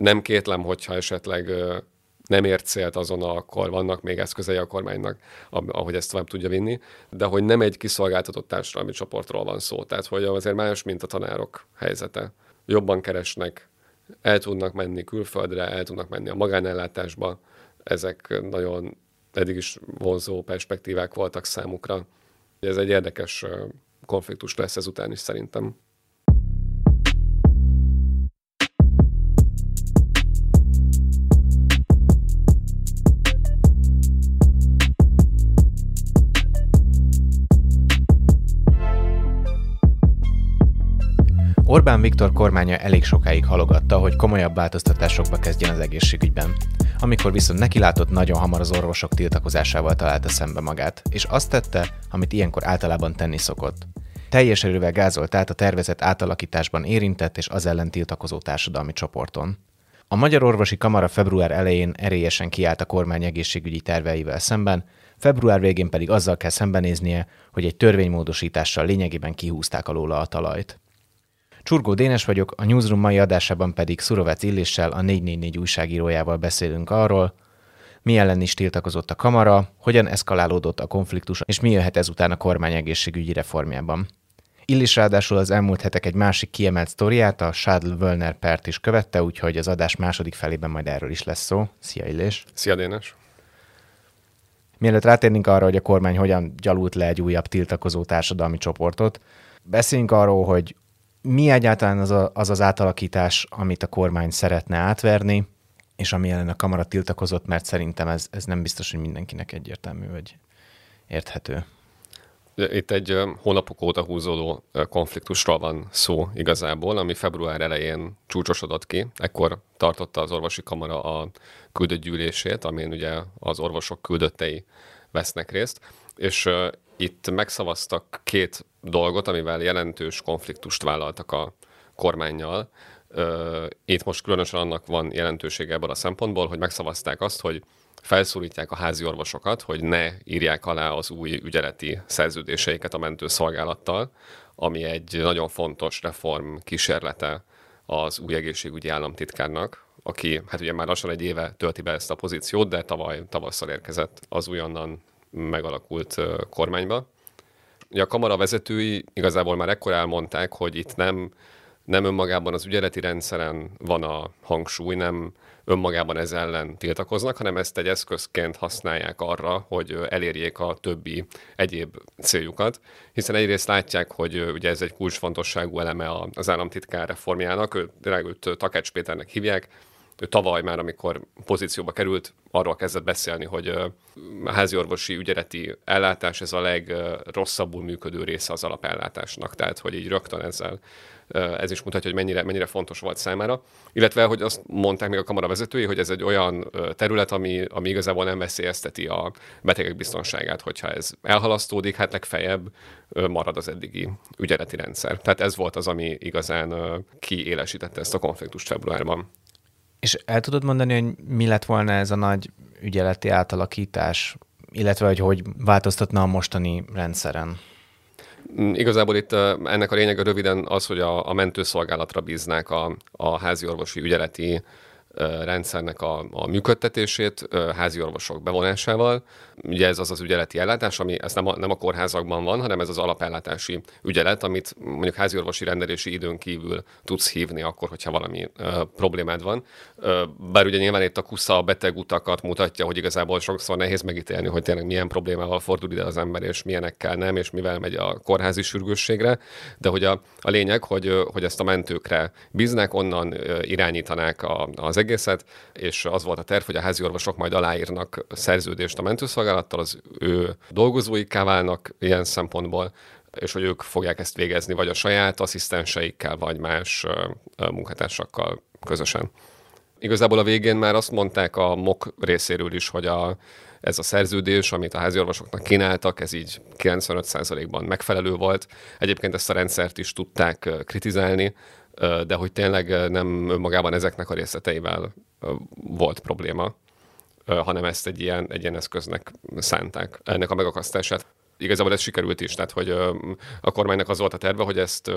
Nem kétlem, hogyha esetleg nem ért célt azon, akkor vannak még eszközei a kormánynak, ahogy ezt tovább tudja vinni, de hogy nem egy kiszolgáltatott társadalmi csoportról van szó. Tehát, hogy azért más, mint a tanárok helyzete. Jobban keresnek, el tudnak menni külföldre, el tudnak menni a magánellátásba. Ezek nagyon eddig is vonzó perspektívák voltak számukra. Ez egy érdekes konfliktus lesz ezután is szerintem. Orbán Viktor kormánya elég sokáig halogatta, hogy komolyabb változtatásokba kezdjen az egészségügyben. Amikor viszont nekilátott, nagyon hamar az orvosok tiltakozásával találta szembe magát, és azt tette, amit ilyenkor általában tenni szokott. Teljes erővel gázolt át a tervezett átalakításban érintett és az ellen tiltakozó társadalmi csoporton. A Magyar Orvosi Kamara február elején erélyesen kiállt a kormány egészségügyi terveivel szemben, február végén pedig azzal kell szembenéznie, hogy egy törvénymódosítással lényegében kihúzták alóla a talajt. Csurgó Dénes vagyok, a Newsroom mai adásában pedig Szurovec Illéssel, a 444 újságírójával beszélünk arról, mi ellen is tiltakozott a kamara, hogyan eszkalálódott a konfliktus, és mi jöhet ezután a kormány egészségügyi reformjában. Illis ráadásul az elmúlt hetek egy másik kiemelt sztoriát, a Schadl Wölner pert is követte, úgyhogy az adás második felében majd erről is lesz szó. Szia Illés! Szia Dénes! Mielőtt rátérnénk arra, hogy a kormány hogyan gyalult le egy újabb tiltakozó társadalmi csoportot, beszéljünk arról, hogy mi egyáltalán az, a, az az átalakítás, amit a kormány szeretne átverni, és ami ellen a kamara tiltakozott, mert szerintem ez, ez nem biztos, hogy mindenkinek egyértelmű vagy érthető. Itt egy hónapok óta húzódó konfliktusról van szó igazából, ami február elején csúcsosodott ki. Ekkor tartotta az orvosi kamara a küldött gyűlését, amin ugye az orvosok küldöttei vesznek részt, és itt megszavaztak két dolgot, amivel jelentős konfliktust vállaltak a kormányjal. Itt most különösen annak van jelentősége ebből a szempontból, hogy megszavazták azt, hogy felszólítják a házi orvosokat, hogy ne írják alá az új ügyeleti szerződéseiket a mentőszolgálattal, ami egy nagyon fontos reform kísérlete az új egészségügyi államtitkárnak, aki hát ugye már lassan egy éve tölti be ezt a pozíciót, de tavaly tavasszal érkezett az újonnan megalakult kormányba. Ugye a kamara vezetői igazából már ekkor elmondták, hogy itt nem, nem önmagában az ügyeleti rendszeren van a hangsúly, nem önmagában ez ellen tiltakoznak, hanem ezt egy eszközként használják arra, hogy elérjék a többi egyéb céljukat, hiszen egyrészt látják, hogy ugye ez egy kulcsfontosságú eleme az államtitkár reformjának, ő, őt Takács Péternek hívják, ő tavaly már, amikor pozícióba került, arról kezdett beszélni, hogy a háziorvosi ügyeleti ellátás ez a legrosszabbul működő része az alapellátásnak, tehát hogy így rögtön ezzel ez is mutatja, hogy mennyire, mennyire fontos volt számára. Illetve, hogy azt mondták még a kamara vezetői, hogy ez egy olyan terület, ami, ami igazából nem veszélyezteti a betegek biztonságát, hogyha ez elhalasztódik, hát legfeljebb marad az eddigi ügyeleti rendszer. Tehát ez volt az, ami igazán kiélesítette ezt a konfliktust februárban. És el tudod mondani, hogy mi lett volna ez a nagy ügyeleti átalakítás, illetve hogy hogy változtatna a mostani rendszeren? Mm, igazából itt ennek a lényege röviden az, hogy a, a mentőszolgálatra bíznák a, a házi orvosi ügyeleti rendszernek a, a működtetését házi orvosok bevonásával. Ugye ez az az ügyeleti ellátás, ami ez nem a, nem a kórházakban van, hanem ez az alapellátási ügyelet, amit mondjuk házi orvosi rendelési időn kívül tudsz hívni akkor, hogyha valami ö, problémád van. Ö, bár ugye nyilván itt a kusza a beteg utakat mutatja, hogy igazából sokszor nehéz megítélni, hogy tényleg milyen problémával fordul ide az ember, és milyenekkel nem, és mivel megy a kórházi sürgősségre, de hogy a, a lényeg, hogy, hogy ezt a mentőkre bíznak, onnan irányítanák a, az egészet, és az volt a terv, hogy a házi orvosok majd aláírnak szerződést a mentőszolgálattal, az ő dolgozóikká válnak ilyen szempontból, és hogy ők fogják ezt végezni, vagy a saját asszisztenseikkel, vagy más munkatársakkal közösen. Igazából a végén már azt mondták a MOK részéről is, hogy a, ez a szerződés, amit a háziorvosoknak kínáltak, ez így 95%-ban megfelelő volt. Egyébként ezt a rendszert is tudták kritizálni, de hogy tényleg nem önmagában ezeknek a részleteivel volt probléma, hanem ezt egy ilyen, egy ilyen eszköznek szánták, ennek a megakasztását. igazából ez sikerült is, tehát hogy a kormánynak az volt a terve, hogy ezt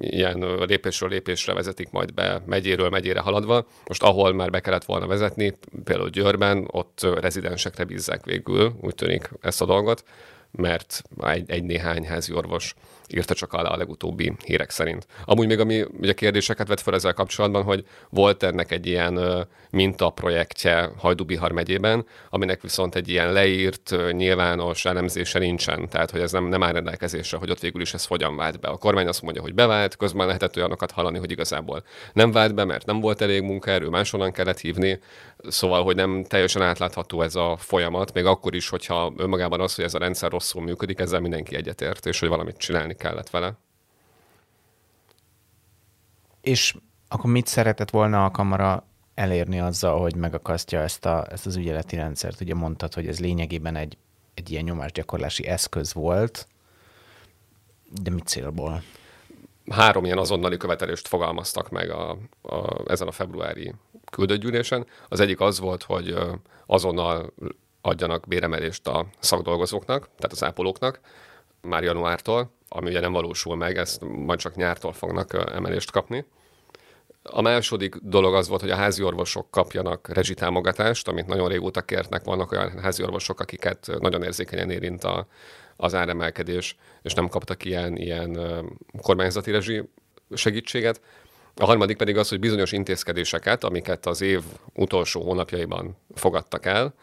ilyen lépésről lépésre vezetik majd be megyéről megyére haladva. Most ahol már be kellett volna vezetni, például Győrben, ott rezidensekre bízzák végül, úgy tűnik ezt a dolgot, mert egy, egy néhány házi orvos írta csak alá a legutóbbi hírek szerint. Amúgy még ami ugye kérdéseket vett fel ezzel kapcsolatban, hogy volt ennek egy ilyen mintaprojektje Hajdubihar megyében, aminek viszont egy ilyen leírt, nyilvános elemzése nincsen, tehát hogy ez nem, nem áll rendelkezésre, hogy ott végül is ez hogyan vált be. A kormány azt mondja, hogy bevált, közben lehetett olyanokat hallani, hogy igazából nem vált be, mert nem volt elég munkaerő, máshonnan kellett hívni, szóval, hogy nem teljesen átlátható ez a folyamat, még akkor is, hogyha önmagában az, hogy ez a rendszer rosszul működik, ezzel mindenki egyetért, és hogy valamit csinálni kellett vele. És akkor mit szeretett volna a kamara elérni azzal, hogy megakasztja ezt, a, ezt az ügyeleti rendszert? Ugye mondtad, hogy ez lényegében egy, egy ilyen nyomásgyakorlási eszköz volt, de mit célból? Három ilyen azonnali követelést fogalmaztak meg a, a, ezen a februári küldőgyűlésen. Az egyik az volt, hogy azonnal adjanak béremelést a szakdolgozóknak, tehát az ápolóknak már januártól, ami ugye nem valósul meg, ezt majd csak nyártól fognak emelést kapni. A második dolog az volt, hogy a házi orvosok kapjanak rezsitámogatást, amit nagyon régóta kértnek. Vannak olyan házi orvosok, akiket nagyon érzékenyen érint a, az áremelkedés, és nem kaptak ilyen, ilyen kormányzati rezsi segítséget. A harmadik pedig az, hogy bizonyos intézkedéseket, amiket az év utolsó hónapjaiban fogadtak el,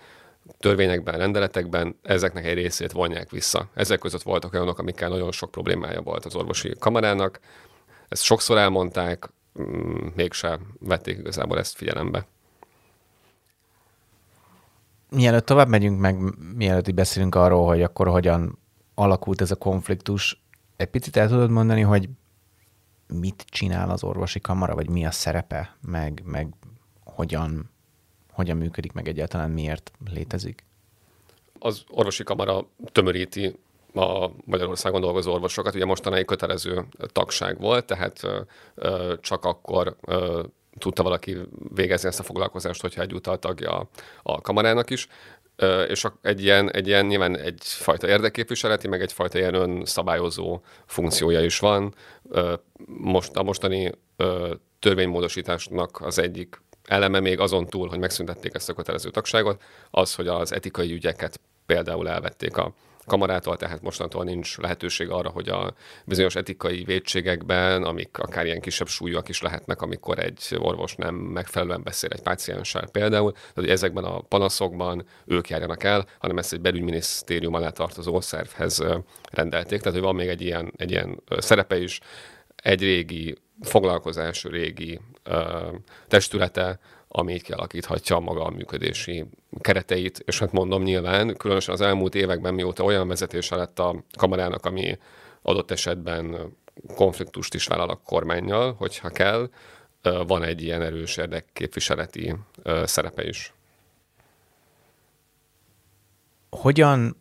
törvényekben, rendeletekben ezeknek egy részét vonják vissza. Ezek között voltak olyanok, amikkel nagyon sok problémája volt az orvosi kamarának. Ezt sokszor elmondták, mm, mégse vették igazából ezt figyelembe. Mielőtt tovább megyünk meg, mielőtt beszélünk arról, hogy akkor hogyan alakult ez a konfliktus, egy picit el tudod mondani, hogy mit csinál az orvosi kamara, vagy mi a szerepe, meg, meg hogyan hogyan működik, meg egyáltalán miért létezik? Az orvosi kamara tömöríti a Magyarországon dolgozó orvosokat. Ugye mostanáig kötelező tagság volt, tehát ö, csak akkor ö, tudta valaki végezni ezt a foglalkozást, hogyha egyúttal tagja a kamarának is. És egy ilyen, egy ilyen nyilván egyfajta érdekképviseleti, meg egyfajta ilyen önszabályozó funkciója is van. Most a mostani törvénymódosításnak az egyik eleme még azon túl, hogy megszüntették ezt a kötelező tagságot, az, hogy az etikai ügyeket például elvették a kamarától, tehát mostantól nincs lehetőség arra, hogy a bizonyos etikai védségekben, amik akár ilyen kisebb súlyúak is lehetnek, amikor egy orvos nem megfelelően beszél egy pácienssel például, tehát hogy ezekben a panaszokban ők járjanak el, hanem ezt egy belügyminisztérium alá tartozó szervhez rendelték, tehát hogy van még egy ilyen, egy ilyen szerepe is, egy régi foglalkozás régi ö, testülete, ami így kialakíthatja maga a működési kereteit, és hát mondom nyilván, különösen az elmúlt években, mióta olyan vezetése lett a kamarának, ami adott esetben konfliktust is vállal a kormányjal, hogyha kell, van egy ilyen erős érdekképviseleti szerepe is. Hogyan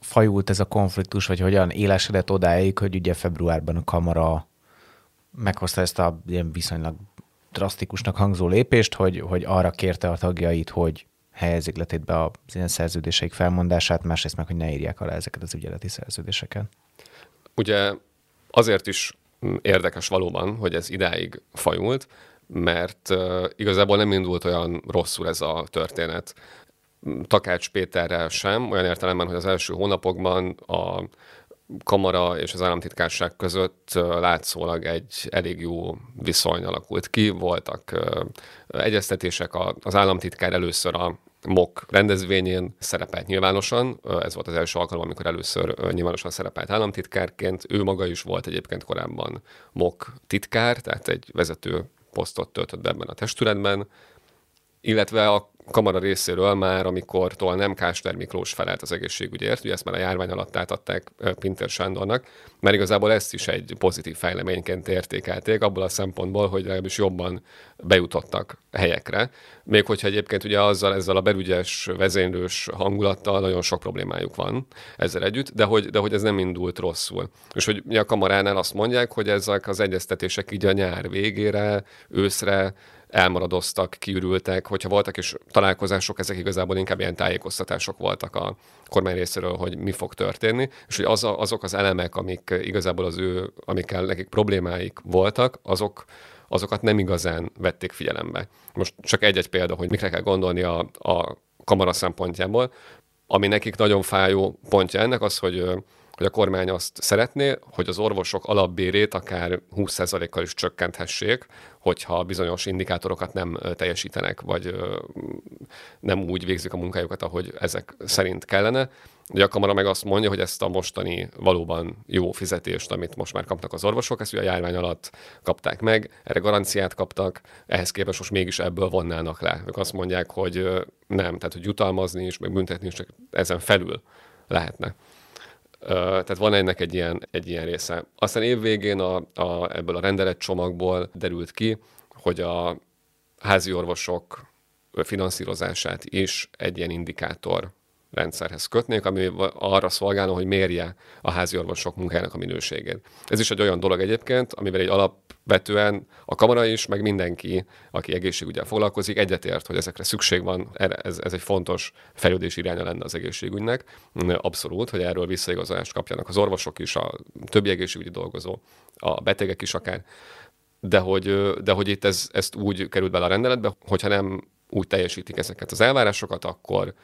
fajult ez a konfliktus, vagy hogyan élesedett odáig, hogy ugye februárban a kamara meghozta ezt a ilyen viszonylag drasztikusnak hangzó lépést, hogy, hogy arra kérte a tagjait, hogy helyezik letétbe az ilyen szerződéseik felmondását, másrészt meg, hogy ne írják alá ezeket az ügyeleti szerződéseket. Ugye azért is érdekes valóban, hogy ez idáig fajult, mert igazából nem indult olyan rosszul ez a történet. Takács Péterrel sem, olyan értelemben, hogy az első hónapokban a kamara és az államtitkárság között látszólag egy elég jó viszony alakult ki. Voltak egyeztetések, az államtitkár először a MOK rendezvényén szerepelt nyilvánosan. Ez volt az első alkalom, amikor először nyilvánosan szerepelt államtitkárként. Ő maga is volt egyébként korábban MOK titkár, tehát egy vezető posztot töltött be ebben a testületben. Illetve a kamara részéről már, amikor tól nem Kásler Miklós felelt az egészségügyért, ugye ezt már a járvány alatt átadták Pinter Sándornak, mert igazából ezt is egy pozitív fejleményként értékelték, abból a szempontból, hogy legalábbis jobban bejutottak helyekre. Még hogyha egyébként ugye azzal, ezzel a belügyes, vezénylős hangulattal nagyon sok problémájuk van ezzel együtt, de hogy, de hogy ez nem indult rosszul. És hogy a kamaránál azt mondják, hogy ezek az egyeztetések így a nyár végére, őszre elmaradoztak, kiürültek, hogyha voltak is találkozások, ezek igazából inkább ilyen tájékoztatások voltak a kormány részéről, hogy mi fog történni, és hogy az azok az elemek, amik igazából az ő, amikkel nekik problémáik voltak, azok, azokat nem igazán vették figyelembe. Most csak egy-egy példa, hogy mikre kell gondolni a, a kamara szempontjából. Ami nekik nagyon fájó pontja ennek az, hogy hogy a kormány azt szeretné, hogy az orvosok alapbérét akár 20%-kal is csökkenthessék, hogyha bizonyos indikátorokat nem teljesítenek, vagy nem úgy végzik a munkájukat, ahogy ezek szerint kellene. Ugye a kamara meg azt mondja, hogy ezt a mostani valóban jó fizetést, amit most már kapnak az orvosok, ezt ugye a járvány alatt kapták meg, erre garanciát kaptak, ehhez képest most mégis ebből vonnának le. Ők azt mondják, hogy nem, tehát hogy jutalmazni is, meg büntetni is csak ezen felül lehetne. Tehát van ennek egy ilyen, egy ilyen része. Aztán évvégén a, a, ebből a rendelet csomagból derült ki, hogy a házi orvosok finanszírozását is egy ilyen indikátor rendszerhez kötnék, ami arra szolgálna, hogy mérje a házi orvosok munkájának a minőségét. Ez is egy olyan dolog egyébként, amivel egy alapvetően a kamara is, meg mindenki, aki egészségügyel foglalkozik, egyetért, hogy ezekre szükség van, ez, ez egy fontos fejlődés iránya lenne az egészségügynek. Abszolút, hogy erről visszaigazolást kapjanak az orvosok is, a többi egészségügyi dolgozó, a betegek is akár. De hogy, de hogy itt ez, ezt úgy került bele a rendeletbe, hogyha nem úgy teljesítik ezeket az elvárásokat, akkor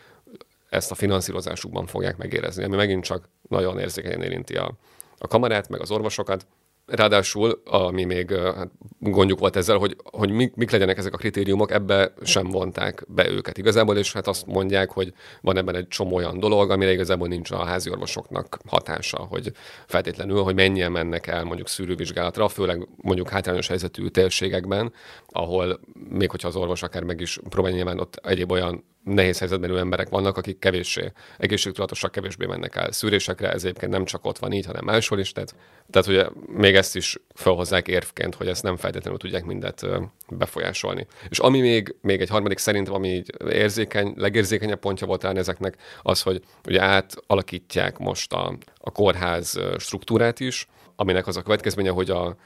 ezt a finanszírozásukban fogják megérezni, ami megint csak nagyon érzékenyen érinti a, a kamarát, meg az orvosokat. Ráadásul, ami még hát, gondjuk volt ezzel, hogy, hogy mik, mik legyenek ezek a kritériumok, ebbe sem vonták be őket igazából, és hát azt mondják, hogy van ebben egy csomó olyan dolog, amire igazából nincs a házi orvosoknak hatása, hogy feltétlenül, hogy mennyien mennek el mondjuk szűrővizsgálatra, főleg mondjuk hátrányos helyzetű térségekben, ahol még hogyha az orvos akár meg is próbálja nyilván ott egyéb olyan nehéz helyzetben emberek vannak, akik kevéssé egészségtudatosak, kevésbé mennek el szűrésekre, ez egyébként nem csak ott van így, hanem máshol is. Tehát, tehát ugye még ezt is felhozzák érvként, hogy ezt nem feltétlenül tudják mindet befolyásolni. És ami még, még egy harmadik szerintem, ami így érzékeny, legérzékenyebb pontja volt rá ezeknek, az, hogy ugye átalakítják most a, a kórház struktúrát is, aminek az a következménye, hogy a,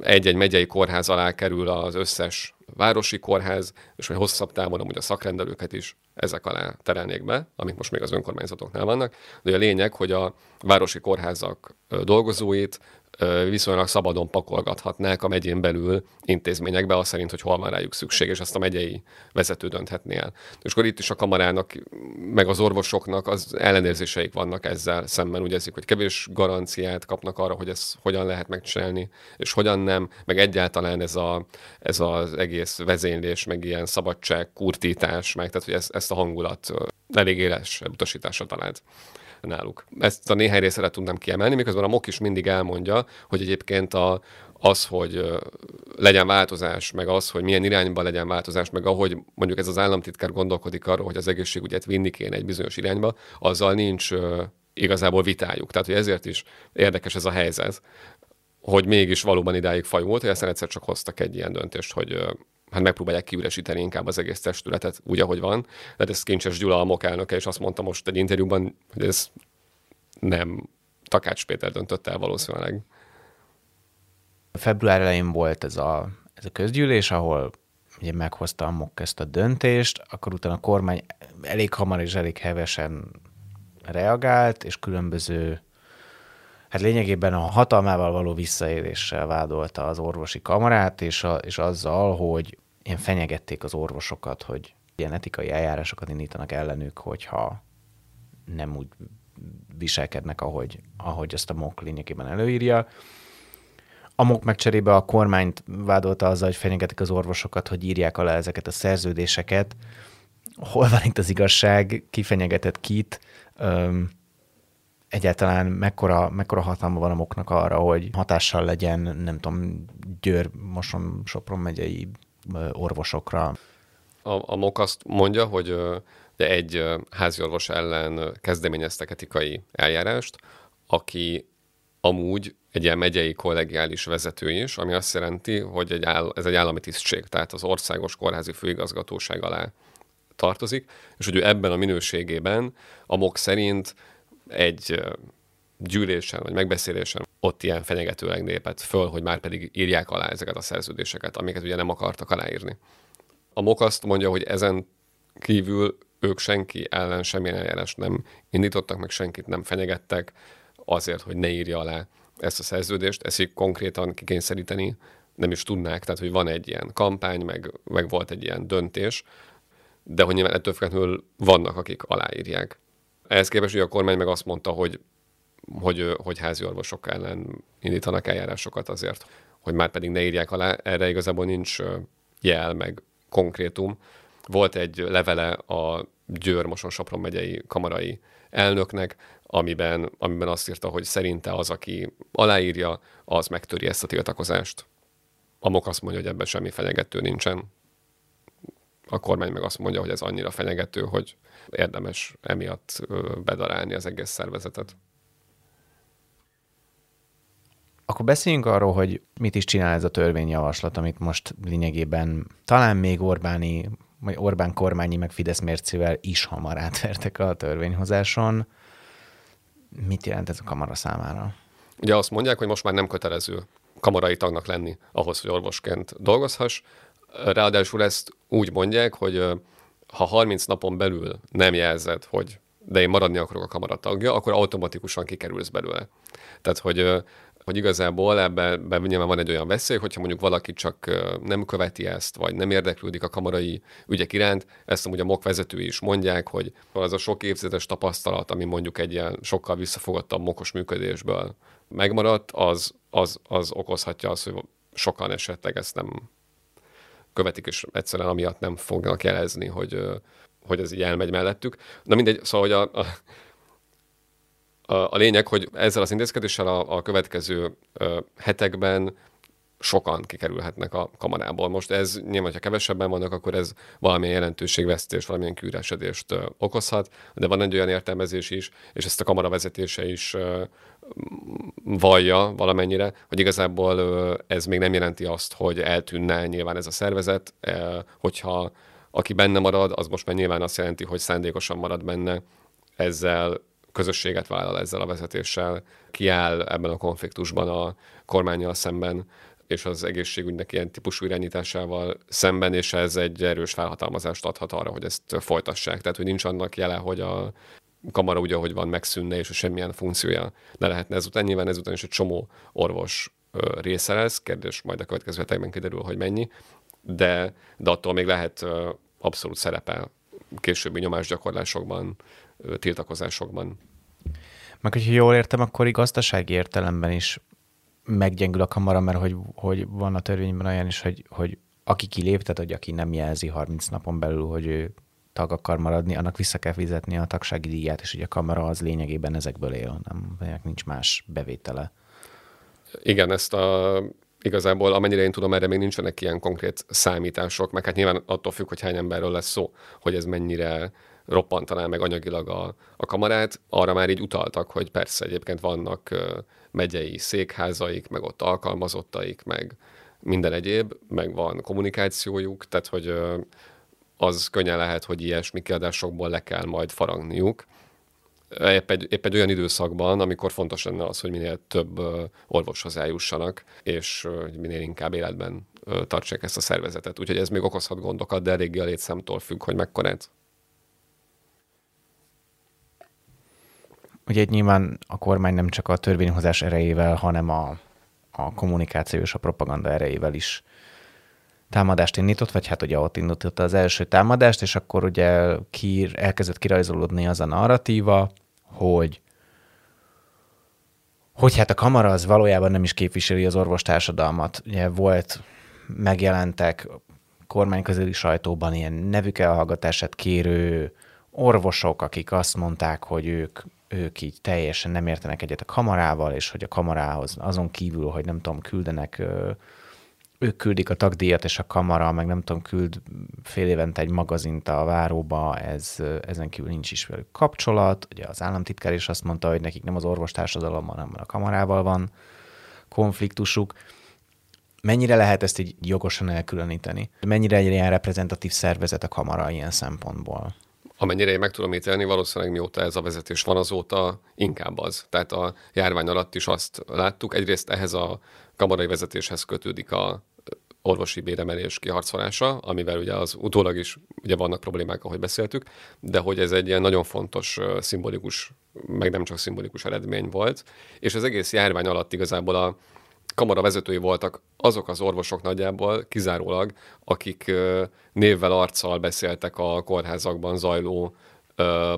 egy-egy megyei kórház alá kerül az összes városi kórház, és hogy hosszabb távon amúgy a szakrendelőket is ezek alá terelnék be, amik most még az önkormányzatoknál vannak. De a lényeg, hogy a városi kórházak dolgozóit viszonylag szabadon pakolgathatnák a megyén belül intézményekbe, az szerint, hogy hol van rájuk szükség, és ezt a megyei vezető dönthetné el. És akkor itt is a kamarának, meg az orvosoknak az ellenérzéseik vannak ezzel szemben. Úgy érzik, hogy kevés garanciát kapnak arra, hogy ezt hogyan lehet megcsinálni, és hogyan nem, meg egyáltalán ez, a, ez az egész vezénylés, meg ilyen szabadság, kurtítás, meg tehát, hogy ez, ezt a hangulat elég éles utasításra talált náluk. Ezt a néhány részre tudnám kiemelni, miközben a MOK is mindig elmondja, hogy egyébként a, az, hogy legyen változás, meg az, hogy milyen irányba legyen változás, meg ahogy mondjuk ez az államtitkár gondolkodik arról, hogy az egészségügyet vinni kéne egy bizonyos irányba, azzal nincs igazából vitájuk. Tehát, hogy ezért is érdekes ez a helyzet, hogy mégis valóban idáig fajult, hogy aztán egyszer csak hoztak egy ilyen döntést, hogy hát megpróbálják kiüresíteni inkább az egész testületet úgy, ahogy van. De ez Kincses Gyula a MOK elnöke, és azt mondta most egy interjúban, hogy ez nem Takács Péter döntött el valószínűleg. Február elején volt ez a, ez a közgyűlés, ahol ugye meghozta a MOK ezt a döntést, akkor utána a kormány elég hamar és elég hevesen reagált, és különböző hát lényegében a hatalmával való visszaéléssel vádolta az orvosi kamarát, és, a, és azzal, hogy ilyen fenyegették az orvosokat, hogy ilyen etikai eljárásokat indítanak ellenük, hogyha nem úgy viselkednek, ahogy, ahogy ezt a MOK lényegében előírja. A MOK megcserébe a kormányt vádolta azzal, hogy fenyegetik az orvosokat, hogy írják alá ezeket a szerződéseket. Hol van itt az igazság? Ki fenyegetett kit? Öm, egyáltalán mekkora, mekkora hatalma van a moknak arra, hogy hatással legyen, nem tudom, Győr, Moson, Sopron megyei orvosokra. A, a MOK azt mondja, hogy de egy háziorvos ellen kezdeményeztek etikai eljárást, aki amúgy egy ilyen megyei kollegiális vezető is, ami azt jelenti, hogy egy áll, ez egy állami tisztség, tehát az országos kórházi főigazgatóság alá tartozik, és hogy ő ebben a minőségében a MOK szerint egy gyűlésen vagy megbeszélésen ott ilyen fenyegetőleg népet föl, hogy már pedig írják alá ezeket a szerződéseket, amiket ugye nem akartak aláírni. A MOK azt mondja, hogy ezen kívül ők senki ellen semmilyen eljárást nem indítottak, meg senkit nem fenyegettek azért, hogy ne írja alá ezt a szerződést, ezt így konkrétan kikényszeríteni nem is tudnák, tehát hogy van egy ilyen kampány, meg, meg volt egy ilyen döntés, de hogy nyilván ettől függetlenül vannak, akik aláírják. Ehhez képest hogy a kormány meg azt mondta, hogy, hogy, hogy házi orvosok ellen indítanak eljárásokat azért, hogy már pedig ne írják alá, erre igazából nincs jel, meg konkrétum. Volt egy levele a Győr Moson Sopron megyei kamarai elnöknek, amiben, amiben azt írta, hogy szerinte az, aki aláírja, az megtöri ezt a tiltakozást. A MOK azt mondja, hogy ebben semmi fenyegető nincsen. A kormány meg azt mondja, hogy ez annyira fenyegető, hogy érdemes emiatt bedarálni az egész szervezetet. Akkor beszéljünk arról, hogy mit is csinál ez a törvényjavaslat, amit most lényegében talán még Orbáni, vagy Orbán kormányi meg Fidesz mércével is hamar átvertek a törvényhozáson. Mit jelent ez a kamara számára? Ugye azt mondják, hogy most már nem kötelező kamarai tagnak lenni ahhoz, hogy orvosként dolgozhass. Ráadásul ezt úgy mondják, hogy ha 30 napon belül nem jelzed, hogy de én maradni akarok a kamara tagja, akkor automatikusan kikerülsz belőle. Tehát, hogy hogy igazából ebben, ebben nyilván van egy olyan veszély, hogyha mondjuk valaki csak nem követi ezt, vagy nem érdeklődik a kamarai ügyek iránt, ezt amúgy a MOK vezetői is mondják, hogy az a sok évtizedes tapasztalat, ami mondjuk egy ilyen sokkal visszafogottabb mokos működésből megmaradt, az, az, az okozhatja azt, hogy sokan esetleg ezt nem követik, és egyszerűen amiatt nem fognak jelezni, hogy, hogy ez így elmegy mellettük. Na mindegy, szóval, hogy a, a a, lényeg, hogy ezzel az intézkedéssel a, a következő hetekben sokan kikerülhetnek a kamarából. Most ez nyilván, ha kevesebben vannak, akkor ez valamilyen jelentőségvesztés, valamilyen kűresedést okozhat, de van egy olyan értelmezés is, és ezt a kamara vezetése is vallja valamennyire, hogy igazából ez még nem jelenti azt, hogy eltűnne nyilván ez a szervezet, hogyha aki benne marad, az most már nyilván azt jelenti, hogy szándékosan marad benne, ezzel közösséget vállal ezzel a vezetéssel, kiáll ebben a konfliktusban a kormányjal szemben, és az egészségügynek ilyen típusú irányításával szemben, és ez egy erős felhatalmazást adhat arra, hogy ezt folytassák. Tehát, hogy nincs annak jele, hogy a kamara úgy, ahogy van, megszűnne, és semmilyen funkciója ne lehetne ezután. Nyilván ezután is egy csomó orvos része lesz, kérdés majd a következő hetekben kiderül, hogy mennyi, de, de attól még lehet abszolút szerepe későbbi nyomásgyakorlásokban, tiltakozásokban. Meg hogyha jól értem, akkor gazdasági értelemben is meggyengül a kamara, mert hogy, hogy van a törvényben olyan is, hogy, hogy aki kilép, tehát hogy aki nem jelzi 30 napon belül, hogy ő tag akar maradni, annak vissza kell fizetni a tagsági díját, és ugye a kamera az lényegében ezekből él, nem, nincs más bevétele. Igen, ezt a igazából amennyire én tudom, erre még nincsenek ilyen konkrét számítások, meg hát nyilván attól függ, hogy hány emberről lesz szó, hogy ez mennyire roppantaná meg anyagilag a, a kamarát, arra már így utaltak, hogy persze egyébként vannak megyei székházaik, meg ott alkalmazottaik, meg minden egyéb, meg van kommunikációjuk, tehát hogy az könnyen lehet, hogy ilyesmi kiadásokból le kell majd faragniuk. Épp egy, épp egy olyan időszakban, amikor fontos lenne az, hogy minél több orvoshoz eljussanak, és minél inkább életben tartsák ezt a szervezetet. Úgyhogy ez még okozhat gondokat, de eléggé a létszámtól függ, hogy mekkorát. Ugye nyilván a kormány nem csak a törvényhozás erejével, hanem a, a kommunikáció és a propaganda erejével is támadást indított, vagy hát ugye ott indította az első támadást, és akkor ugye ki, elkezdett kirajzolódni az a narratíva, hogy hogy hát a kamara az valójában nem is képviseli az orvostársadalmat. Ugye volt, megjelentek kormányközeli sajtóban ilyen nevük elhallgatását kérő orvosok, akik azt mondták, hogy ők ők így teljesen nem értenek egyet a kamarával, és hogy a kamarához azon kívül, hogy nem tudom, küldenek, ők küldik a tagdíjat, és a kamara, meg nem tudom, küld fél évente egy magazint a váróba, ez, ezen kívül nincs is velük kapcsolat. Ugye az államtitkár is azt mondta, hogy nekik nem az orvostársadalommal, hanem a kamarával van konfliktusuk. Mennyire lehet ezt így jogosan elkülöníteni? Mennyire egy ilyen reprezentatív szervezet a kamara ilyen szempontból? Amennyire én meg tudom ítélni, valószínűleg mióta ez a vezetés van, azóta inkább az. Tehát a járvány alatt is azt láttuk. Egyrészt ehhez a kamarai vezetéshez kötődik a orvosi béremelés kiharcolása, amivel ugye az utólag is ugye vannak problémák, ahogy beszéltük, de hogy ez egy ilyen nagyon fontos, szimbolikus, meg nem csak szimbolikus eredmény volt, és az egész járvány alatt igazából a kamara vezetői voltak azok az orvosok nagyjából kizárólag, akik névvel, arccal beszéltek a kórházakban zajló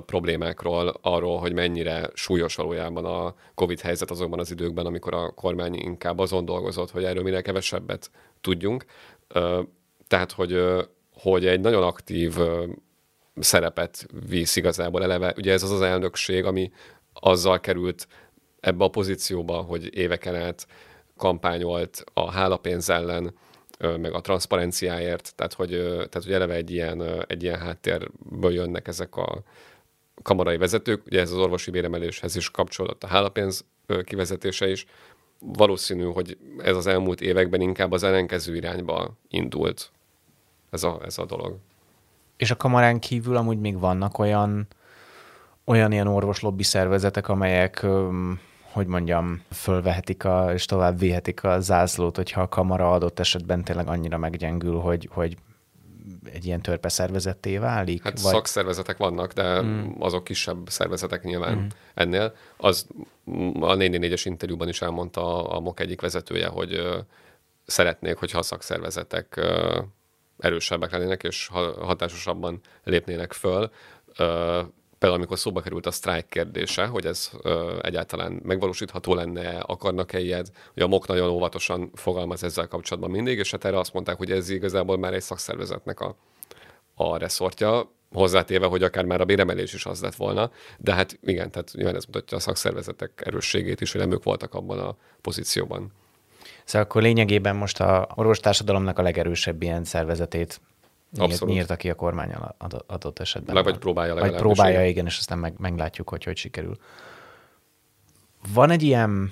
problémákról, arról, hogy mennyire súlyos valójában a COVID helyzet azokban az időkben, amikor a kormány inkább azon dolgozott, hogy erről minél kevesebbet tudjunk. Tehát, hogy, hogy egy nagyon aktív szerepet visz igazából eleve. Ugye ez az az elnökség, ami azzal került ebbe a pozícióba, hogy éveken át kampányolt a hálapénz ellen, meg a transzparenciáért, tehát hogy, tehát, hogy eleve egy ilyen, egy ilyen háttérből jönnek ezek a kamarai vezetők, ugye ez az orvosi béremeléshez is kapcsolódott a hálapénz kivezetése is. Valószínű, hogy ez az elmúlt években inkább az ellenkező irányba indult ez a, ez a dolog. És a kamarán kívül amúgy még vannak olyan, olyan ilyen orvoslobbi szervezetek, amelyek hogy mondjam, fölvehetik a, és tovább vihetik a zászlót, hogyha a kamara adott esetben tényleg annyira meggyengül, hogy, hogy egy ilyen törpe szervezetté válik? Hát vagy... szakszervezetek vannak, de mm. azok kisebb szervezetek nyilván mm. ennél. Az a 444-es interjúban is elmondta a MOK egyik vezetője, hogy uh, szeretnék, hogyha a szakszervezetek uh, erősebbek lennének, és hatásosabban lépnének föl. Uh, például amikor szóba került a sztrájk kérdése, hogy ez ö, egyáltalán megvalósítható lenne, akarnak-e ilyet, hogy a MOK nagyon óvatosan fogalmaz ezzel kapcsolatban mindig, és hát erre azt mondták, hogy ez igazából már egy szakszervezetnek a, a reszortja, hozzátéve, hogy akár már a béremelés is az lett volna, de hát igen, tehát nyilván ez mutatja a szakszervezetek erősségét is, hogy nem ők voltak abban a pozícióban. Szóval akkor lényegében most a orvostársadalomnak a legerősebb ilyen szervezetét Abszolút. nyírta ki a kormány adott esetben. Le, vagy próbálja Vagy próbálja, igen. igen, és aztán meg, meglátjuk, hogy hogy sikerül. Van egy ilyen,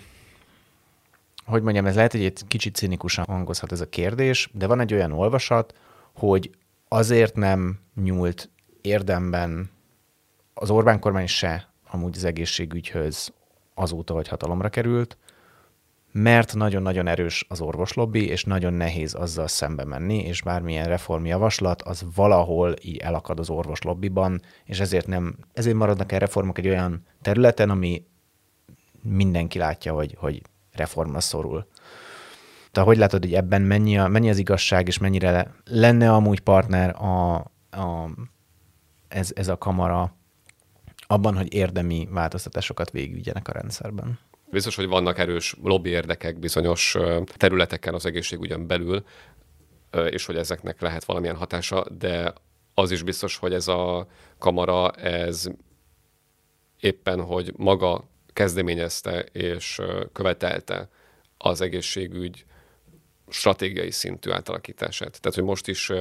hogy mondjam, ez lehet, hogy egy kicsit cinikusan hangozhat ez a kérdés, de van egy olyan olvasat, hogy azért nem nyúlt érdemben az Orbán kormány se amúgy az egészségügyhöz azóta, hogy hatalomra került, mert nagyon-nagyon erős az orvoslobbi, és nagyon nehéz azzal szembe menni, és bármilyen reformjavaslat az valahol így elakad az orvoslobbiban, és ezért nem, ezért maradnak el reformok egy olyan területen, ami mindenki látja, hogy, hogy reformra szorul. Te hogy látod, hogy ebben mennyi, a, mennyi az igazság, és mennyire lenne amúgy partner a, a, ez, ez a kamara abban, hogy érdemi változtatásokat végigvigyenek a rendszerben? Biztos, hogy vannak erős lobby érdekek bizonyos területeken az egészségügyen belül, és hogy ezeknek lehet valamilyen hatása, de az is biztos, hogy ez a kamara, ez éppen, hogy maga kezdeményezte és követelte az egészségügy stratégiai szintű átalakítását. Tehát, hogy most is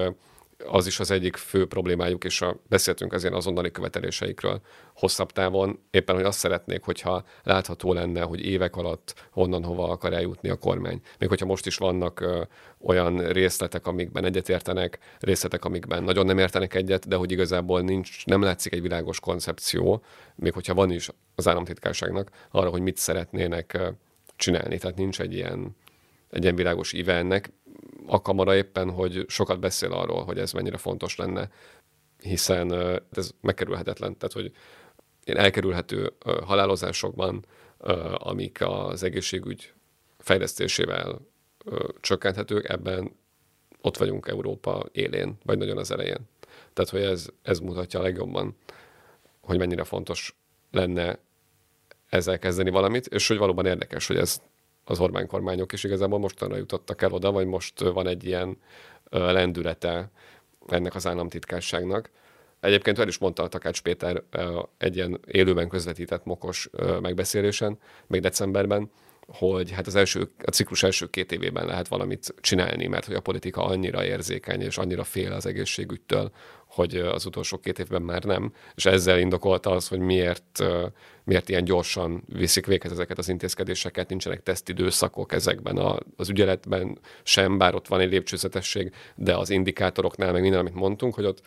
az is az egyik fő problémájuk, és a, beszéltünk az ilyen azonnali követeléseikről hosszabb távon, éppen, hogy azt szeretnék, hogyha látható lenne, hogy évek alatt honnan hova akar eljutni a kormány. Még hogyha most is vannak ö, olyan részletek, amikben egyetértenek, részletek, amikben nagyon nem értenek egyet, de hogy igazából nincs, nem látszik egy világos koncepció, még hogyha van is az államtitkárságnak arra, hogy mit szeretnének ö, csinálni. Tehát nincs egy ilyen, egy ilyen világos íve ennek a kamara éppen, hogy sokat beszél arról, hogy ez mennyire fontos lenne, hiszen ez megkerülhetetlen. Tehát, hogy elkerülhető halálozásokban, amik az egészségügy fejlesztésével csökkenthetők, ebben ott vagyunk Európa élén, vagy nagyon az elején. Tehát, hogy ez, ez mutatja a legjobban, hogy mennyire fontos lenne ezzel kezdeni valamit, és hogy valóban érdekes, hogy ez az Orbán kormányok is igazából mostanra jutottak el oda, vagy most van egy ilyen lendülete ennek az államtitkárságnak. Egyébként el is mondta a Takács Péter egy ilyen élőben közvetített mokos megbeszélésen, még decemberben, hogy hát az első, a ciklus első két évében lehet valamit csinálni, mert hogy a politika annyira érzékeny és annyira fél az egészségügytől, hogy az utolsó két évben már nem, és ezzel indokolta az, hogy miért, miért ilyen gyorsan viszik véghez ezeket az intézkedéseket, nincsenek tesztidőszakok ezekben a, az ügyeletben sem, bár ott van egy lépcsőzetesség, de az indikátoroknál, meg minden, amit mondtunk, hogy ott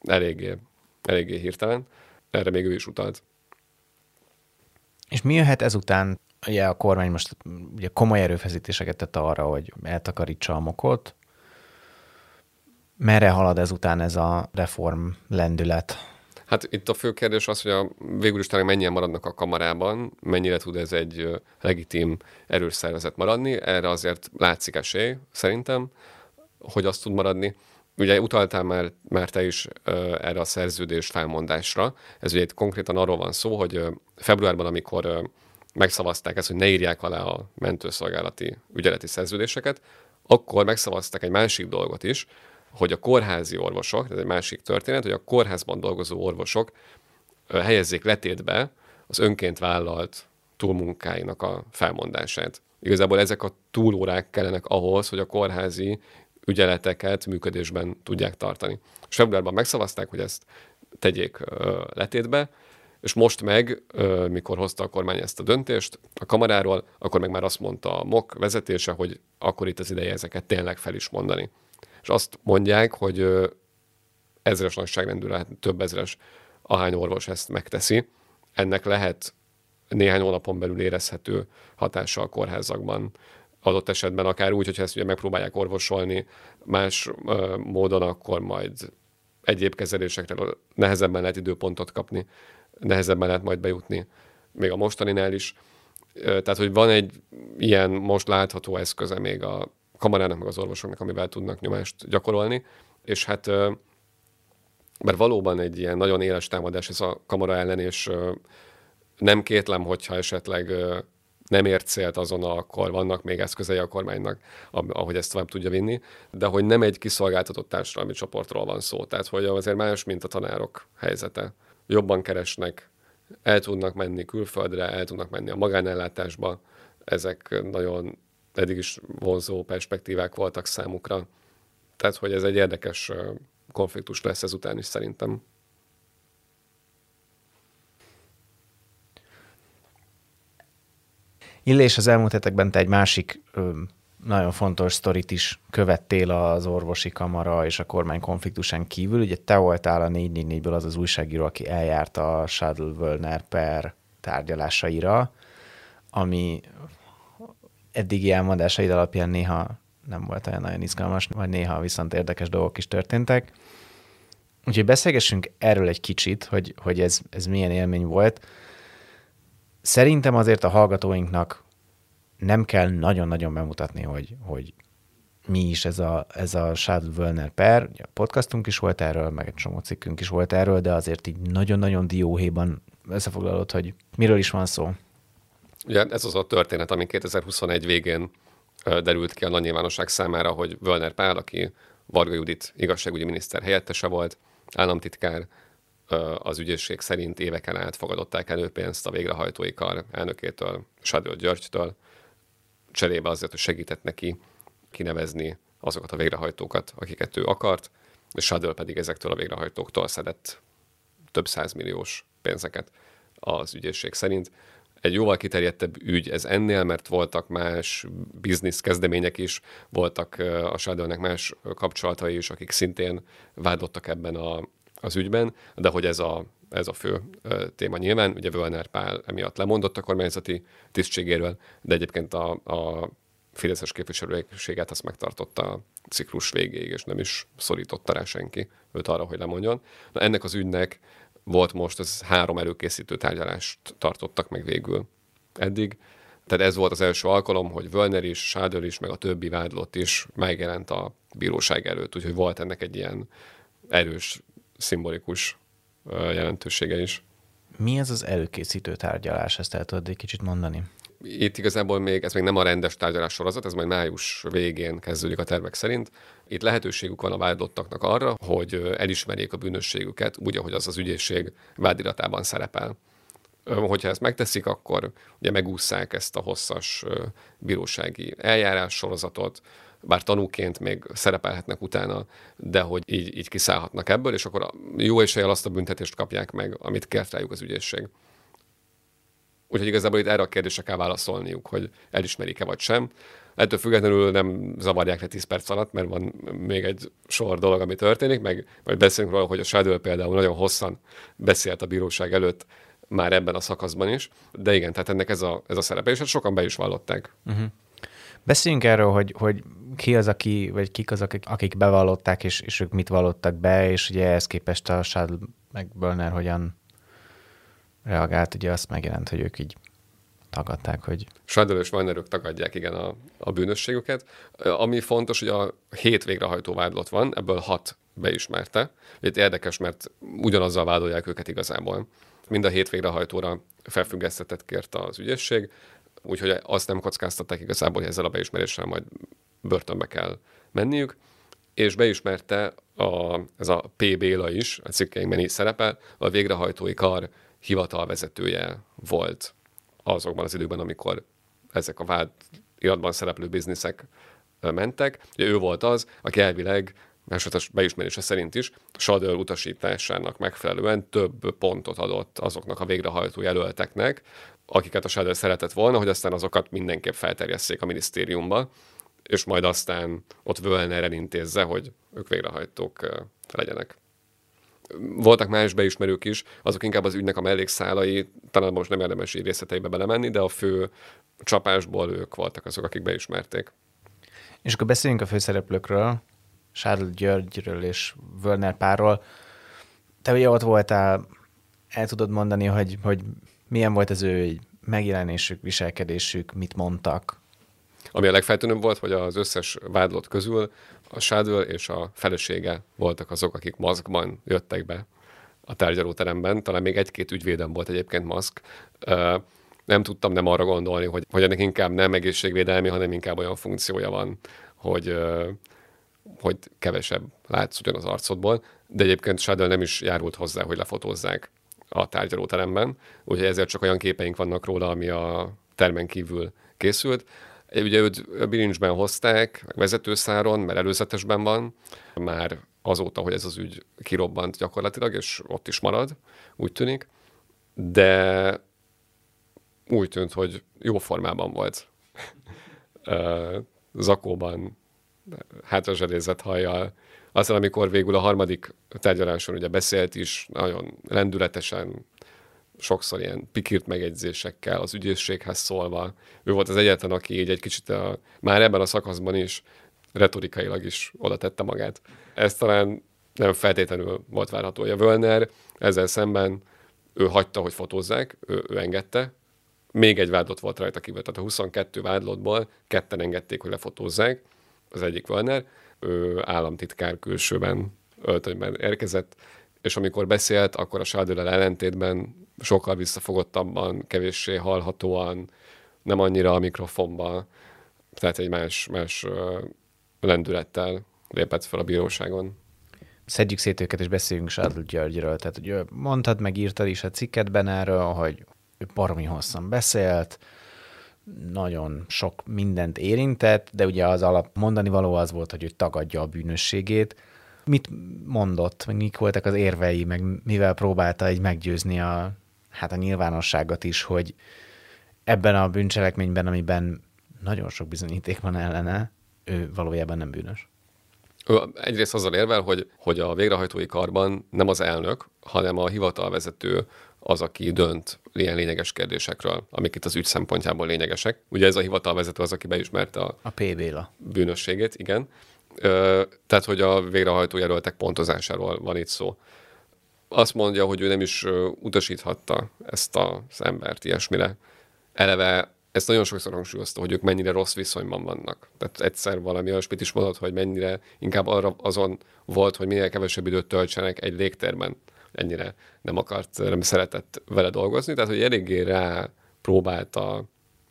eléggé eléggé hirtelen. Erre még ő is utalt. És mi jöhet ezután? Ugye a kormány most ugye komoly erőfeszítéseket tett arra, hogy eltakarítsa a mokot. Merre halad ezután ez a reform lendület? Hát itt a fő kérdés az, hogy a végül is talán mennyien maradnak a kamarában, mennyire tud ez egy legitim erős szervezet maradni. Erre azért látszik esély, szerintem, hogy azt tud maradni. Ugye utaltál már, már te is uh, erre a szerződés felmondásra. Ez ugye itt konkrétan arról van szó, hogy uh, februárban, amikor uh, megszavazták ezt, hogy ne írják alá a mentőszolgálati ügyeleti szerződéseket, akkor megszavazták egy másik dolgot is, hogy a kórházi orvosok, ez egy másik történet, hogy a kórházban dolgozó orvosok helyezzék letétbe az önként vállalt túlmunkáinak a felmondását. Igazából ezek a túlórák kellenek ahhoz, hogy a kórházi ügyeleteket működésben tudják tartani. És februárban megszavazták, hogy ezt tegyék letétbe, és most meg, mikor hozta a kormány ezt a döntést a kamaráról, akkor meg már azt mondta a MOK vezetése, hogy akkor itt az ideje ezeket tényleg fel is mondani. És azt mondják, hogy ezres nagyságrendű lehet több ezres, ahány orvos ezt megteszi. Ennek lehet néhány hónapon belül érezhető hatása a kórházakban. Adott esetben, akár úgy, hogyha ezt ugye megpróbálják orvosolni más módon, akkor majd egyéb kezelésekre nehezebben lehet időpontot kapni, nehezebben lehet majd bejutni, még a mostaninál is. Tehát, hogy van egy ilyen most látható eszköze még a kamarának, meg az orvosoknak, amivel tudnak nyomást gyakorolni, és hát mert valóban egy ilyen nagyon éles támadás ez a kamara ellen, és nem kétlem, hogyha esetleg nem ért célt azonnal, akkor vannak még eszközei a kormánynak, ahogy ezt tovább tudja vinni, de hogy nem egy kiszolgáltatott társadalmi csoportról van szó. Tehát, hogy azért más, mint a tanárok helyzete. Jobban keresnek, el tudnak menni külföldre, el tudnak menni a magánellátásba, ezek nagyon eddig is vonzó perspektívák voltak számukra. Tehát, hogy ez egy érdekes konfliktus lesz ezután is szerintem. Illés az elmúlt hetekben te egy másik nagyon fontos sztorit is követtél az orvosi kamara és a kormány konfliktusán kívül. Ugye te voltál a 444-ből az az újságíró, aki eljárt a Shadl Wölner per tárgyalásaira, ami eddigi elmondásaid alapján néha nem volt olyan nagyon izgalmas, vagy néha viszont érdekes dolgok is történtek. Úgyhogy beszélgessünk erről egy kicsit, hogy, hogy ez, ez milyen élmény volt. Szerintem azért a hallgatóinknak nem kell nagyon-nagyon bemutatni, hogy, hogy mi is ez a, ez a Shad Wölner per. A podcastunk is volt erről, meg egy csomó cikkünk is volt erről, de azért így nagyon-nagyon dióhéjban összefoglalod, hogy miről is van szó. Ugye ez az a történet, ami 2021 végén derült ki a nagy nyilvánosság számára, hogy Völner Pál, aki Varga Judit igazságügyi miniszter helyettese volt, államtitkár, az ügyészség szerint éveken át fogadották előpénzt a végrehajtói kar elnökétől, Sadő Györgytől, cserébe azért, hogy segített neki kinevezni azokat a végrehajtókat, akiket ő akart, és Sadő pedig ezektől a végrehajtóktól szedett több százmilliós pénzeket az ügyészség szerint. Egy jóval kiterjedtebb ügy ez ennél, mert voltak más biznisz kezdemények is, voltak a Shadownek más kapcsolatai is, akik szintén vádlottak ebben a, az ügyben, de hogy ez a, ez a fő téma nyilván. Ugye Völner Pál emiatt lemondott a kormányzati tisztségéről, de egyébként a, a Fideszes képviselőséget azt megtartotta a ciklus végéig, és nem is szorította rá senki őt arra, hogy lemondjon. Na, ennek az ügynek volt most, ez három előkészítő tárgyalást tartottak meg végül eddig. Tehát ez volt az első alkalom, hogy Völner is, Sádör is, meg a többi vádlott is megjelent a bíróság előtt, úgyhogy volt ennek egy ilyen erős, szimbolikus jelentősége is. Mi ez az előkészítő tárgyalás? Ezt el tudod egy kicsit mondani? itt igazából még, ez még nem a rendes tárgyalás sorozat, ez majd május végén kezdődik a tervek szerint. Itt lehetőségük van a vádlottaknak arra, hogy elismerjék a bűnösségüket, úgy, ahogy az az ügyészség vádiratában szerepel. Hogyha ezt megteszik, akkor ugye megúszszák ezt a hosszas bírósági eljárás sorozatot, bár tanúként még szerepelhetnek utána, de hogy így, így kiszállhatnak ebből, és akkor jó eséllyel azt a büntetést kapják meg, amit kért rájuk az ügyészség. Úgyhogy igazából itt erre a kérdésre kell válaszolniuk, hogy elismerik-e vagy sem. Ettől függetlenül nem zavarják le 10 perc alatt, mert van még egy sor dolog, ami történik, meg vagy beszélünk róla, hogy a Shadow például nagyon hosszan beszélt a bíróság előtt már ebben a szakaszban is, de igen, tehát ennek ez a, ez a szerepe, és hát sokan be is vallották. Uh-huh. Beszéljünk erről, hogy, hogy ki az, aki, vagy kik az, akik, akik bevallották, és, és ők mit vallottak be, és ugye ehhez képest a Shadow meg Bölner hogyan reagált, ugye azt megjelent, hogy ők így tagadták, hogy... Shadow és Wagnerök tagadják, igen, a, a bűnösségüket. Ami fontos, hogy a hét végrehajtó vádlott van, ebből hat beismerte. Itt érdekes, mert ugyanazzal vádolják őket igazából. Mind a hét végrehajtóra felfüggesztetet kért az ügyészség, úgyhogy azt nem kockáztatták igazából, hogy ezzel a beismeréssel majd börtönbe kell menniük, és beismerte a, ez a P. Béla is, a cikkeinkben is szerepel, a végrehajtói kar hivatalvezetője volt azokban az időkben, amikor ezek a vád iratban szereplő bizniszek mentek. Ugye ő volt az, aki elvileg másodlagos beismerése szerint is Sadör utasításának megfelelően több pontot adott azoknak a végrehajtó jelölteknek, akiket a Sadör szeretett volna, hogy aztán azokat mindenképp felterjesszék a minisztériumba, és majd aztán ott Völner elintézze, hogy ők végrehajtók legyenek voltak más beismerők is, azok inkább az ügynek a mellékszálai, talán most nem érdemes így részleteibe belemenni, de a fő csapásból ők voltak azok, akik beismerték. És akkor beszéljünk a főszereplőkről, Charles Györgyről és Völner párról. Te ugye ott voltál, el tudod mondani, hogy, hogy milyen volt az ő megjelenésük, viselkedésük, mit mondtak? Ami a legfeltűnőbb volt, hogy az összes vádlott közül a Shadwell és a felesége voltak azok, akik maszkban jöttek be a tárgyalóteremben. Talán még egy-két ügyvédem volt egyébként maszk. Nem tudtam nem arra gondolni, hogy, hogy ennek inkább nem egészségvédelmi, hanem inkább olyan funkciója van, hogy, hogy kevesebb látsz ugyan az arcodból, de egyébként Shadwell nem is járult hozzá, hogy lefotózzák a tárgyalóteremben, úgyhogy ezért csak olyan képeink vannak róla, ami a termen kívül készült. Ugye őt bilincsben hozták, vezetőszáron, mert előzetesben van, már azóta, hogy ez az ügy kirobbant gyakorlatilag, és ott is marad, úgy tűnik. De úgy tűnt, hogy jó formában volt. Zakóban, hátra hajjal. Aztán, amikor végül a harmadik tárgyaláson ugye beszélt is, nagyon lendületesen, sokszor ilyen pikírt megjegyzésekkel az ügyészséghez szólva. Ő volt az egyetlen, aki így egy kicsit a, már ebben a szakaszban is retorikailag is oda tette magát. Ez talán nem feltétlenül volt várható. A Völner ezzel szemben ő hagyta, hogy fotózzák, ő, ő engedte. Még egy vádlott volt rajta kívül, tehát a 22 vádlottból ketten engedték, hogy lefotózzák. Az egyik Völner, ő államtitkár külsőben öltönyben érkezett, és amikor beszélt, akkor a Sádőlel ellentétben sokkal visszafogottabban, kevéssé hallhatóan, nem annyira a mikrofonba, tehát egy más, más lendülettel lépett fel a bíróságon. Szedjük szét őket, és beszéljünk Sádl Györgyről. Tehát, hogy mondtad, meg írtad is a cikketben erről, hogy ő baromi hosszan beszélt, nagyon sok mindent érintett, de ugye az alap mondani való az volt, hogy ő tagadja a bűnösségét, mit mondott, vagy mik voltak az érvei, meg mivel próbálta egy meggyőzni a, hát a nyilvánosságot is, hogy ebben a bűncselekményben, amiben nagyon sok bizonyíték van ellene, ő valójában nem bűnös. Ő egyrészt azzal érvel, hogy, hogy a végrehajtói karban nem az elnök, hanem a hivatalvezető az, aki dönt ilyen lényeges kérdésekről, amik itt az ügy szempontjából lényegesek. Ugye ez a hivatalvezető az, aki beismerte a, a PB-la. bűnösségét, igen. Tehát, hogy a végrehajtó jelöltek pontozásáról van itt szó. Azt mondja, hogy ő nem is utasíthatta ezt az embert ilyesmire. Eleve ezt nagyon sokszor hangsúlyozta, hogy ők mennyire rossz viszonyban vannak. Tehát egyszer valami olyasmit is mondott, hogy mennyire inkább arra azon volt, hogy minél kevesebb időt töltsenek egy légtérben. Ennyire nem akart, nem szeretett vele dolgozni, tehát hogy eléggé rá próbálta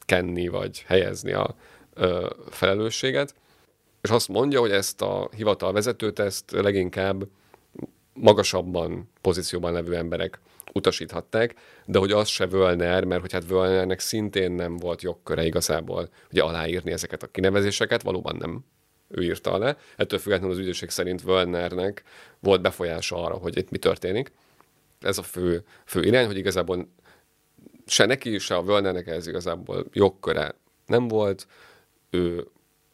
kenni vagy helyezni a ö, felelősséget és azt mondja, hogy ezt a hivatalvezetőt ezt leginkább magasabban pozícióban levő emberek utasíthatták, de hogy az se Völner, mert hogy hát Völnernek szintén nem volt jogköre igazából ugye aláírni ezeket a kinevezéseket, valóban nem ő írta alá. Ettől függetlenül az ügyészség szerint Völnernek volt befolyása arra, hogy itt mi történik. Ez a fő, fő irány, hogy igazából se neki, se a Völnernek ez igazából jogköre nem volt. Ő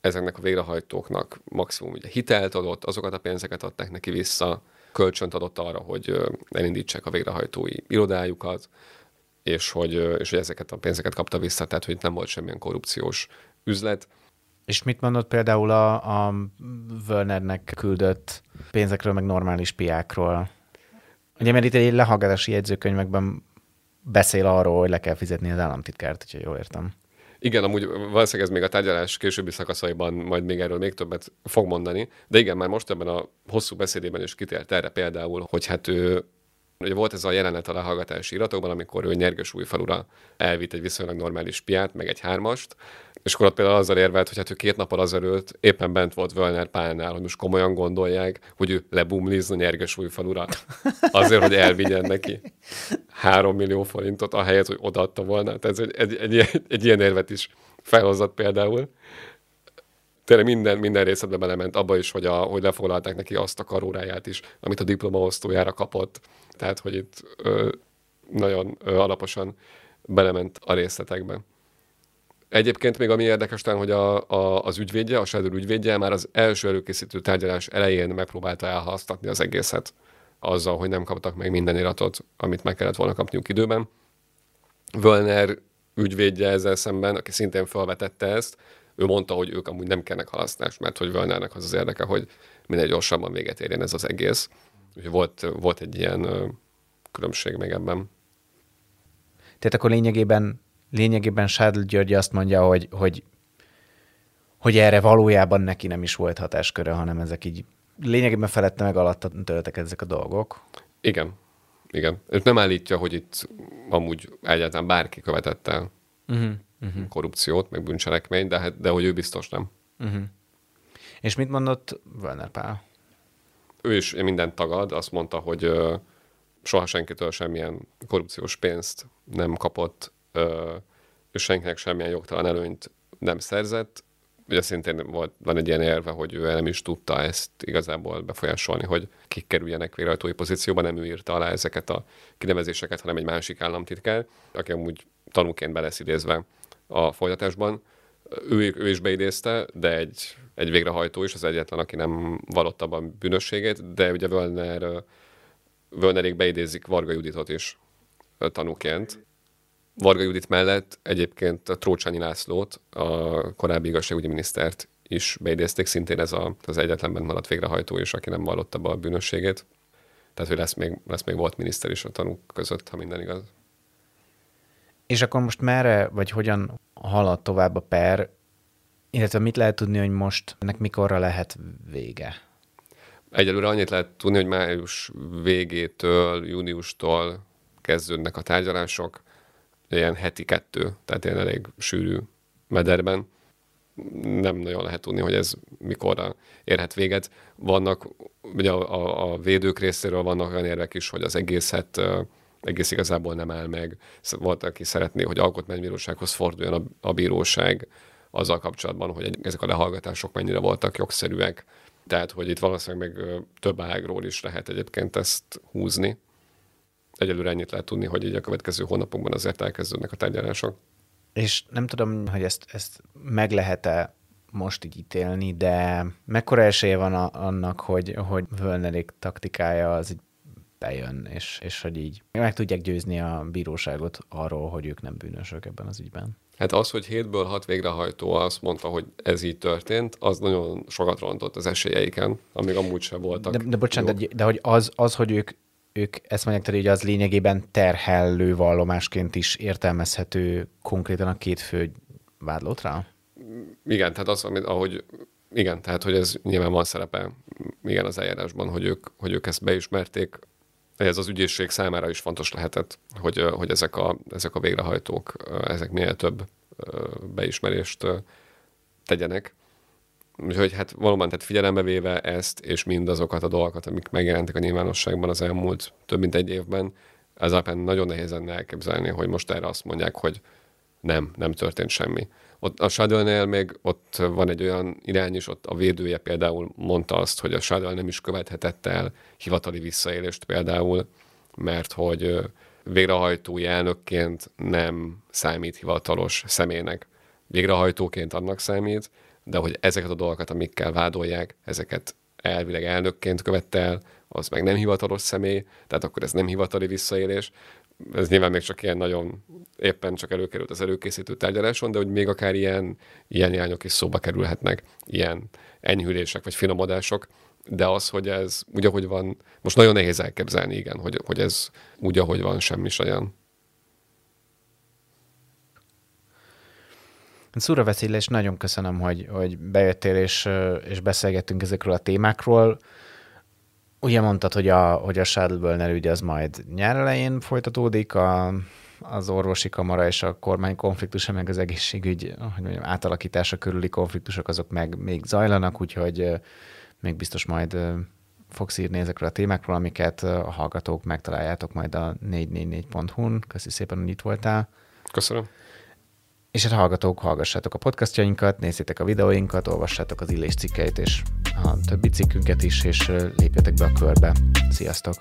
ezeknek a végrehajtóknak maximum ugye hitelt adott, azokat a pénzeket adták neki vissza, kölcsönt adott arra, hogy elindítsák a végrehajtói irodájukat, és hogy, és hogy ezeket a pénzeket kapta vissza, tehát hogy nem volt semmilyen korrupciós üzlet. És mit mondott például a, a Wernernek küldött pénzekről, meg normális piákról? Ugye, mert itt egy lehallgatási jegyzőkönyvekben beszél arról, hogy le kell fizetni az államtitkárt, hogyha jól értem. Igen, amúgy valószínűleg ez még a tárgyalás későbbi szakaszaiban majd még erről még többet fog mondani, de igen, már most ebben a hosszú beszédében is kitért erre például, hogy hát ő Ugye volt ez a jelenet a lehallgatási iratokban, amikor ő nyerges újfalura elvitt egy viszonylag normális piát, meg egy hármast, és akkor ott például azzal érvelt, hogy hát ő két nappal azelőtt éppen bent volt Völner pálnál, hogy most komolyan gondolják, hogy ő lebumlizna nyerges újfalura. Azért, hogy elvigyen neki három millió forintot, ahelyett, hogy odaadta volna. Tehát ez egy, egy, egy, egy, egy ilyen érvet is felhozott például. Tényleg minden, minden részletbe belement, abba is, hogy, a, hogy lefoglalták neki azt a karóráját is, amit a diplomaosztójára kapott. Tehát, hogy itt ö, nagyon ö, alaposan belement a részletekbe. Egyébként még ami érdekes talán, hogy a, a, az ügyvédje, a Shadow ügyvédje már az első előkészítő tárgyalás elején megpróbálta elhasztatni az egészet azzal, hogy nem kaptak meg minden iratot, amit meg kellett volna kapniuk időben. Völner ügyvédje ezzel szemben, aki szintén felvetette ezt, ő mondta, hogy ők amúgy nem kellnek halasztást, mert hogy Völnernek az az érdeke, hogy minél gyorsabban véget érjen ez az egész. Úgyhogy volt, volt egy ilyen különbség még ebben. Tehát akkor lényegében, lényegében Sádl György azt mondja, hogy, hogy, hogy erre valójában neki nem is volt hatásköre, hanem ezek így lényegében felette meg alatt töltek ezek a dolgok. Igen, igen. És nem állítja, hogy itt amúgy egyáltalán bárki követett el uh-huh, uh-huh. korrupciót, meg bűncselekményt, de, hát, de hogy ő biztos nem. Uh-huh. És mit mondott Werner Pál? Ő is mindent tagad, azt mondta, hogy soha senkitől semmilyen korrupciós pénzt nem kapott, és senkinek semmilyen jogtalan előnyt nem szerzett, ugye szintén volt, van egy ilyen érve, hogy ő nem is tudta ezt igazából befolyásolni, hogy kik kerüljenek végrehajtói pozícióba, nem ő írta alá ezeket a kinevezéseket, hanem egy másik államtitkár, aki amúgy tanúként be lesz idézve a folytatásban. Ő, ő is beidézte, de egy, egy végrehajtó is az egyetlen, aki nem vallott abban bűnösségét, de ugye Völner, Völnerék beidézik Varga Juditot is tanúként, Varga Judit mellett egyébként a Trócsányi Lászlót, a korábbi igazságügyi minisztert is beidézték, szintén ez a, az egyetlenben maradt végrehajtó is, aki nem vallotta be a bűnösségét. Tehát, hogy lesz még, lesz még volt miniszter is a tanúk között, ha minden igaz. És akkor most merre, vagy hogyan halad tovább a per, illetve mit lehet tudni, hogy most ennek mikorra lehet vége? Egyelőre annyit lehet tudni, hogy május végétől, júniustól kezdődnek a tárgyalások ilyen heti kettő, tehát ilyen elég sűrű mederben. Nem nagyon lehet tudni, hogy ez mikorra érhet véget. Vannak, ugye a, a, a védők részéről vannak olyan érvek is, hogy az egészet egész igazából nem áll meg. Volt, aki szeretné, hogy alkotmánybírósághoz forduljon a, a bíróság azzal kapcsolatban, hogy ezek a lehallgatások mennyire voltak jogszerűek. Tehát, hogy itt valószínűleg meg több ágról is lehet egyébként ezt húzni egyelőre ennyit lehet tudni, hogy így a következő hónapokban azért elkezdődnek a tárgyalások. És nem tudom, hogy ezt, ezt meg lehet-e most így ítélni, de mekkora esélye van a, annak, hogy, hogy Völnerék taktikája az így bejön, és, és hogy így meg tudják győzni a bíróságot arról, hogy ők nem bűnösök ebben az ügyben. Hát az, hogy hétből hat végrehajtó azt mondta, hogy ez így történt, az nagyon sokat rontott az esélyeiken, amíg amúgy sem voltak. De, de bocsánat, de, de hogy az, az, hogy ők ők ezt mondják, tehát, hogy az lényegében terhellő vallomásként is értelmezhető konkrétan a két fő vádlótra? Igen, tehát az, amit, ahogy igen, tehát hogy ez nyilván van szerepe igen az eljárásban, hogy ők, hogy ők ezt beismerték. Ez az ügyészség számára is fontos lehetett, hogy, hogy ezek, a, ezek a végrehajtók, ezek minél több beismerést tegyenek. Úgyhogy hát valóban tehát figyelembe véve ezt, és mindazokat a dolgokat, amik megjelentek a nyilvánosságban az elmúlt több mint egy évben, ez alapján nagyon nehéz lenne elképzelni, hogy most erre azt mondják, hogy nem, nem történt semmi. Ott a shadow még ott van egy olyan irány is, ott a védője például mondta azt, hogy a Shadow nem is követhetett el hivatali visszaélést például, mert hogy végrehajtói elnökként nem számít hivatalos személynek. Végrehajtóként annak számít, de hogy ezeket a dolgokat, amikkel vádolják, ezeket elvileg elnökként követte el, az meg nem hivatalos személy, tehát akkor ez nem hivatali visszaélés. Ez nyilván még csak ilyen nagyon éppen csak előkerült az előkészítő tárgyaláson, de hogy még akár ilyen, ilyen irányok is szóba kerülhetnek, ilyen enyhülések vagy finomodások, de az, hogy ez úgy, ahogy van, most nagyon nehéz elképzelni, igen, hogy, hogy ez úgy, ahogy van, semmi olyan. Szúra Veszélyes, nagyon köszönöm, hogy, hogy bejöttél és, és beszélgettünk ezekről a témákról. Ugye mondtad, hogy a, hogy a Shuttle ügy az majd nyár elején folytatódik, a, az orvosi kamara és a kormány konfliktusa, meg az egészségügy hogy mondjam, átalakítása körüli konfliktusok, azok meg még zajlanak, úgyhogy még biztos majd fogsz írni ezekről a témákról, amiket a hallgatók megtaláljátok majd a 444.hu-n. Köszi szépen, hogy itt voltál. Köszönöm. És hát hallgatók, hallgassátok a podcastjainkat, nézzétek a videóinkat, olvassátok az illés cikkeit és a többi cikkünket is, és lépjetek be a körbe. Sziasztok!